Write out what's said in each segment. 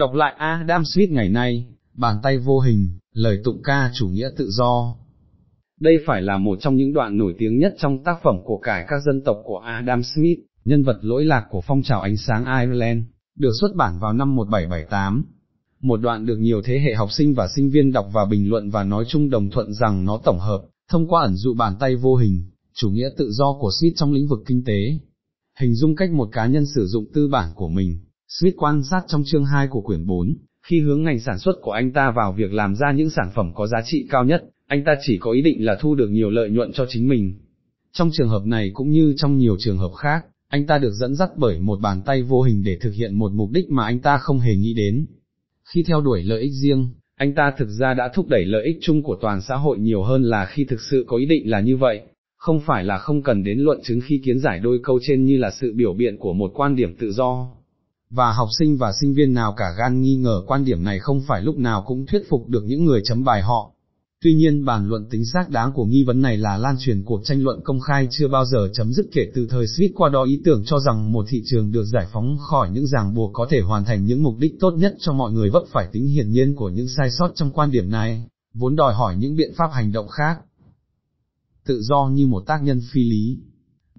Đọc lại Adam Smith ngày nay, bàn tay vô hình, lời tụng ca chủ nghĩa tự do. Đây phải là một trong những đoạn nổi tiếng nhất trong tác phẩm của cải các dân tộc của Adam Smith, nhân vật lỗi lạc của phong trào ánh sáng Ireland, được xuất bản vào năm 1778. Một đoạn được nhiều thế hệ học sinh và sinh viên đọc và bình luận và nói chung đồng thuận rằng nó tổng hợp, thông qua ẩn dụ bàn tay vô hình, chủ nghĩa tự do của Smith trong lĩnh vực kinh tế. Hình dung cách một cá nhân sử dụng tư bản của mình, Smith quan sát trong chương 2 của quyển 4, khi hướng ngành sản xuất của anh ta vào việc làm ra những sản phẩm có giá trị cao nhất, anh ta chỉ có ý định là thu được nhiều lợi nhuận cho chính mình. Trong trường hợp này cũng như trong nhiều trường hợp khác, anh ta được dẫn dắt bởi một bàn tay vô hình để thực hiện một mục đích mà anh ta không hề nghĩ đến. Khi theo đuổi lợi ích riêng, anh ta thực ra đã thúc đẩy lợi ích chung của toàn xã hội nhiều hơn là khi thực sự có ý định là như vậy, không phải là không cần đến luận chứng khi kiến giải đôi câu trên như là sự biểu biện của một quan điểm tự do. Và học sinh và sinh viên nào cả gan nghi ngờ quan điểm này không phải lúc nào cũng thuyết phục được những người chấm bài họ. Tuy nhiên bàn luận tính xác đáng của nghi vấn này là lan truyền cuộc tranh luận công khai chưa bao giờ chấm dứt kể từ thời Swift qua đó ý tưởng cho rằng một thị trường được giải phóng khỏi những ràng buộc có thể hoàn thành những mục đích tốt nhất cho mọi người vấp phải tính hiển nhiên của những sai sót trong quan điểm này, vốn đòi hỏi những biện pháp hành động khác. Tự do như một tác nhân phi lý.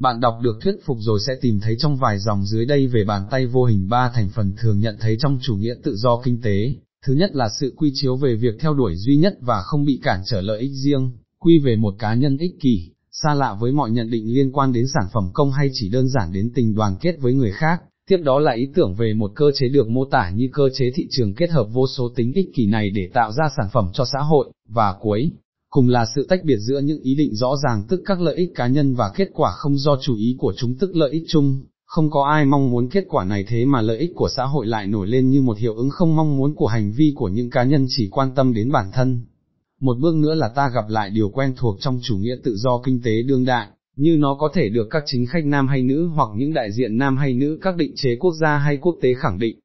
Bạn đọc được thuyết phục rồi sẽ tìm thấy trong vài dòng dưới đây về bàn tay vô hình ba thành phần thường nhận thấy trong chủ nghĩa tự do kinh tế, thứ nhất là sự quy chiếu về việc theo đuổi duy nhất và không bị cản trở lợi ích riêng, quy về một cá nhân ích kỷ, xa lạ với mọi nhận định liên quan đến sản phẩm công hay chỉ đơn giản đến tình đoàn kết với người khác, tiếp đó là ý tưởng về một cơ chế được mô tả như cơ chế thị trường kết hợp vô số tính ích kỷ này để tạo ra sản phẩm cho xã hội, và cuối, cùng là sự tách biệt giữa những ý định rõ ràng tức các lợi ích cá nhân và kết quả không do chủ ý của chúng tức lợi ích chung, không có ai mong muốn kết quả này thế mà lợi ích của xã hội lại nổi lên như một hiệu ứng không mong muốn của hành vi của những cá nhân chỉ quan tâm đến bản thân. Một bước nữa là ta gặp lại điều quen thuộc trong chủ nghĩa tự do kinh tế đương đại, như nó có thể được các chính khách nam hay nữ hoặc những đại diện nam hay nữ các định chế quốc gia hay quốc tế khẳng định.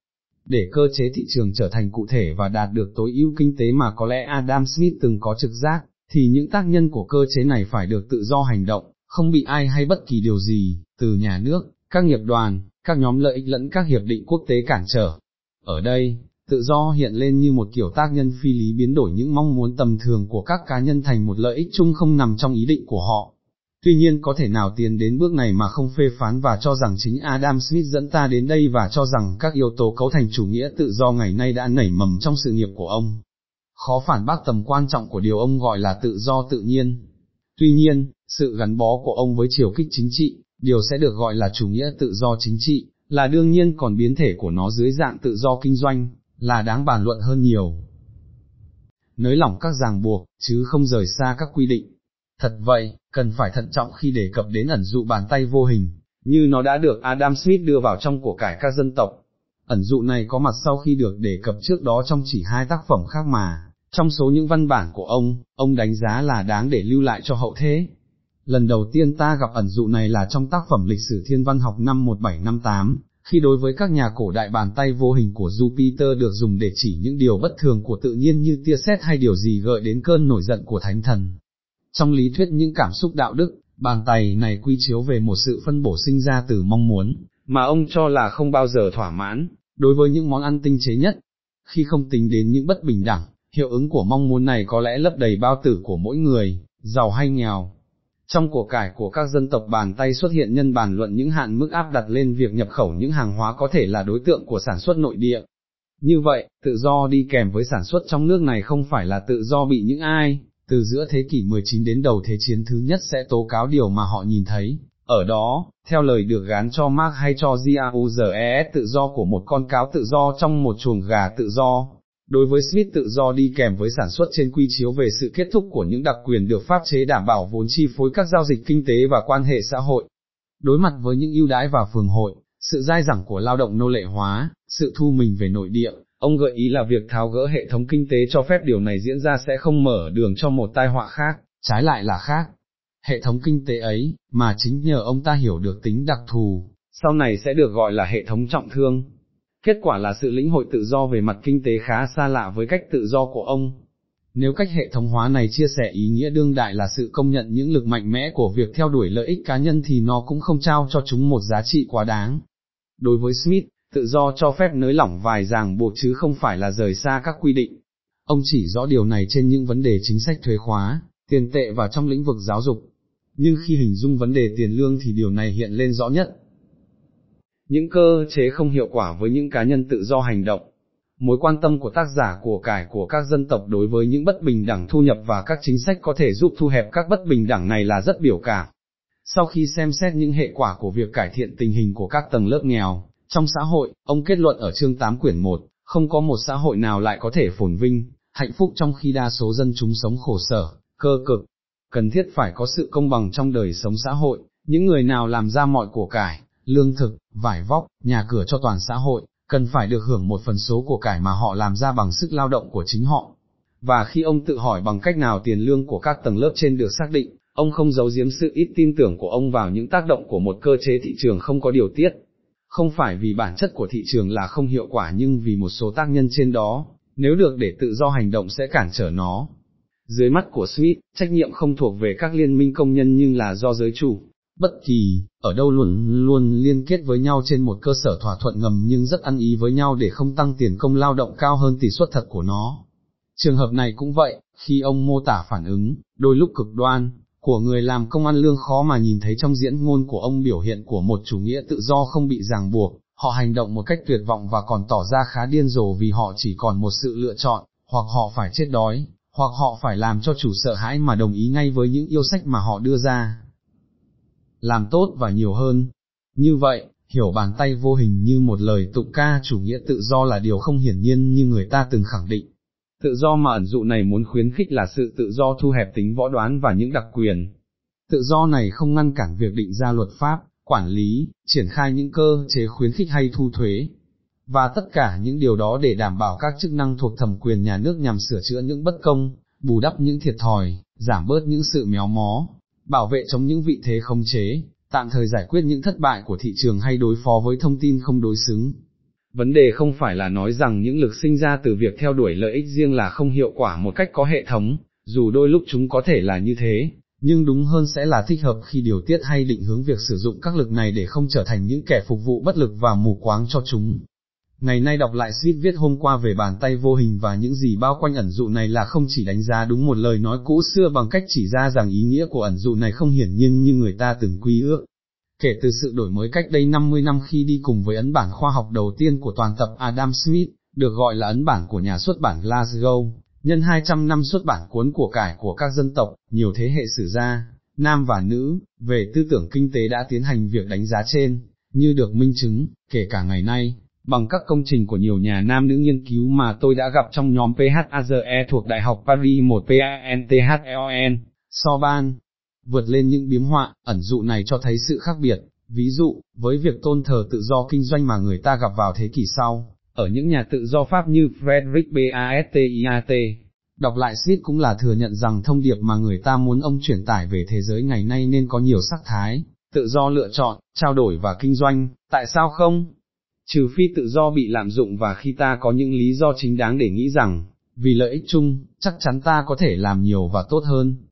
Để cơ chế thị trường trở thành cụ thể và đạt được tối ưu kinh tế mà có lẽ Adam Smith từng có trực giác, thì những tác nhân của cơ chế này phải được tự do hành động, không bị ai hay bất kỳ điều gì, từ nhà nước, các nghiệp đoàn, các nhóm lợi ích lẫn các hiệp định quốc tế cản trở. Ở đây, tự do hiện lên như một kiểu tác nhân phi lý biến đổi những mong muốn tầm thường của các cá nhân thành một lợi ích chung không nằm trong ý định của họ. Tuy nhiên có thể nào tiến đến bước này mà không phê phán và cho rằng chính Adam Smith dẫn ta đến đây và cho rằng các yếu tố cấu thành chủ nghĩa tự do ngày nay đã nảy mầm trong sự nghiệp của ông. Khó phản bác tầm quan trọng của điều ông gọi là tự do tự nhiên. Tuy nhiên, sự gắn bó của ông với chiều kích chính trị, điều sẽ được gọi là chủ nghĩa tự do chính trị, là đương nhiên còn biến thể của nó dưới dạng tự do kinh doanh, là đáng bàn luận hơn nhiều. Nới lỏng các ràng buộc, chứ không rời xa các quy định. Thật vậy, cần phải thận trọng khi đề cập đến ẩn dụ bàn tay vô hình, như nó đã được Adam Smith đưa vào trong của cải các dân tộc. Ẩn dụ này có mặt sau khi được đề cập trước đó trong chỉ hai tác phẩm khác mà, trong số những văn bản của ông, ông đánh giá là đáng để lưu lại cho hậu thế. Lần đầu tiên ta gặp ẩn dụ này là trong tác phẩm lịch sử thiên văn học năm 1758, khi đối với các nhà cổ đại bàn tay vô hình của Jupiter được dùng để chỉ những điều bất thường của tự nhiên như tia sét hay điều gì gợi đến cơn nổi giận của thánh thần. Trong lý thuyết những cảm xúc đạo đức, bàn tay này quy chiếu về một sự phân bổ sinh ra từ mong muốn, mà ông cho là không bao giờ thỏa mãn, đối với những món ăn tinh chế nhất, khi không tính đến những bất bình đẳng, hiệu ứng của mong muốn này có lẽ lấp đầy bao tử của mỗi người, giàu hay nghèo, trong của cải của các dân tộc bàn tay xuất hiện nhân bàn luận những hạn mức áp đặt lên việc nhập khẩu những hàng hóa có thể là đối tượng của sản xuất nội địa. Như vậy, tự do đi kèm với sản xuất trong nước này không phải là tự do bị những ai, từ giữa thế kỷ 19 đến đầu thế chiến thứ nhất sẽ tố cáo điều mà họ nhìn thấy. Ở đó, theo lời được gán cho Mark hay cho GAUZES tự do của một con cáo tự do trong một chuồng gà tự do, Đối với Smith tự do đi kèm với sản xuất trên quy chiếu về sự kết thúc của những đặc quyền được pháp chế đảm bảo vốn chi phối các giao dịch kinh tế và quan hệ xã hội. Đối mặt với những ưu đãi và phường hội, sự dai dẳng của lao động nô lệ hóa, sự thu mình về nội địa, ông gợi ý là việc tháo gỡ hệ thống kinh tế cho phép điều này diễn ra sẽ không mở đường cho một tai họa khác, trái lại là khác. Hệ thống kinh tế ấy, mà chính nhờ ông ta hiểu được tính đặc thù, sau này sẽ được gọi là hệ thống trọng thương, kết quả là sự lĩnh hội tự do về mặt kinh tế khá xa lạ với cách tự do của ông. Nếu cách hệ thống hóa này chia sẻ ý nghĩa đương đại là sự công nhận những lực mạnh mẽ của việc theo đuổi lợi ích cá nhân thì nó cũng không trao cho chúng một giá trị quá đáng. Đối với Smith, tự do cho phép nới lỏng vài ràng buộc chứ không phải là rời xa các quy định. Ông chỉ rõ điều này trên những vấn đề chính sách thuế khóa, tiền tệ và trong lĩnh vực giáo dục. Nhưng khi hình dung vấn đề tiền lương thì điều này hiện lên rõ nhất. Những cơ chế không hiệu quả với những cá nhân tự do hành động. Mối quan tâm của tác giả của cải của các dân tộc đối với những bất bình đẳng thu nhập và các chính sách có thể giúp thu hẹp các bất bình đẳng này là rất biểu cảm. Sau khi xem xét những hệ quả của việc cải thiện tình hình của các tầng lớp nghèo, trong xã hội, ông kết luận ở chương 8 quyển 1, không có một xã hội nào lại có thể phồn vinh, hạnh phúc trong khi đa số dân chúng sống khổ sở, cơ cực. Cần thiết phải có sự công bằng trong đời sống xã hội, những người nào làm ra mọi của cải, lương thực, vải vóc, nhà cửa cho toàn xã hội, cần phải được hưởng một phần số của cải mà họ làm ra bằng sức lao động của chính họ. Và khi ông tự hỏi bằng cách nào tiền lương của các tầng lớp trên được xác định, ông không giấu giếm sự ít tin tưởng của ông vào những tác động của một cơ chế thị trường không có điều tiết. Không phải vì bản chất của thị trường là không hiệu quả nhưng vì một số tác nhân trên đó, nếu được để tự do hành động sẽ cản trở nó. Dưới mắt của Smith, trách nhiệm không thuộc về các liên minh công nhân nhưng là do giới chủ, bất kỳ, ở đâu luôn luôn liên kết với nhau trên một cơ sở thỏa thuận ngầm nhưng rất ăn ý với nhau để không tăng tiền công lao động cao hơn tỷ suất thật của nó. Trường hợp này cũng vậy, khi ông mô tả phản ứng, đôi lúc cực đoan, của người làm công ăn lương khó mà nhìn thấy trong diễn ngôn của ông biểu hiện của một chủ nghĩa tự do không bị ràng buộc, họ hành động một cách tuyệt vọng và còn tỏ ra khá điên rồ vì họ chỉ còn một sự lựa chọn, hoặc họ phải chết đói, hoặc họ phải làm cho chủ sợ hãi mà đồng ý ngay với những yêu sách mà họ đưa ra. Làm tốt và nhiều hơn. Như vậy, hiểu bàn tay vô hình như một lời tụng ca chủ nghĩa tự do là điều không hiển nhiên như người ta từng khẳng định. Tự do mà ẩn dụ này muốn khuyến khích là sự tự do thu hẹp tính võ đoán và những đặc quyền. Tự do này không ngăn cản việc định ra luật pháp, quản lý, triển khai những cơ chế khuyến khích hay thu thuế, và tất cả những điều đó để đảm bảo các chức năng thuộc thẩm quyền nhà nước nhằm sửa chữa những bất công, bù đắp những thiệt thòi, giảm bớt những sự méo mó, bảo vệ chống những vị thế không chế, tạm thời giải quyết những thất bại của thị trường hay đối phó với thông tin không đối xứng. Vấn đề không phải là nói rằng những lực sinh ra từ việc theo đuổi lợi ích riêng là không hiệu quả một cách có hệ thống, dù đôi lúc chúng có thể là như thế, nhưng đúng hơn sẽ là thích hợp khi điều tiết hay định hướng việc sử dụng các lực này để không trở thành những kẻ phục vụ bất lực và mù quáng cho chúng. Ngày nay đọc lại suýt viết hôm qua về bàn tay vô hình và những gì bao quanh ẩn dụ này là không chỉ đánh giá đúng một lời nói cũ xưa bằng cách chỉ ra rằng ý nghĩa của ẩn dụ này không hiển nhiên như người ta từng quy ước. Kể từ sự đổi mới cách đây 50 năm khi đi cùng với ấn bản khoa học đầu tiên của toàn tập Adam Smith, được gọi là ấn bản của nhà xuất bản Glasgow, nhân 200 năm xuất bản cuốn của cải của các dân tộc, nhiều thế hệ sử gia, nam và nữ, về tư tưởng kinh tế đã tiến hành việc đánh giá trên, như được minh chứng, kể cả ngày nay, bằng các công trình của nhiều nhà nam nữ nghiên cứu mà tôi đã gặp trong nhóm PHAZE thuộc Đại học Paris 1 PANTHEON, Soban. Vượt lên những biếm họa, ẩn dụ này cho thấy sự khác biệt, ví dụ, với việc tôn thờ tự do kinh doanh mà người ta gặp vào thế kỷ sau, ở những nhà tự do Pháp như Frederick Bastiat, đọc lại Smith cũng là thừa nhận rằng thông điệp mà người ta muốn ông truyền tải về thế giới ngày nay nên có nhiều sắc thái, tự do lựa chọn, trao đổi và kinh doanh, tại sao không? Trừ phi tự do bị lạm dụng và khi ta có những lý do chính đáng để nghĩ rằng, vì lợi ích chung, chắc chắn ta có thể làm nhiều và tốt hơn,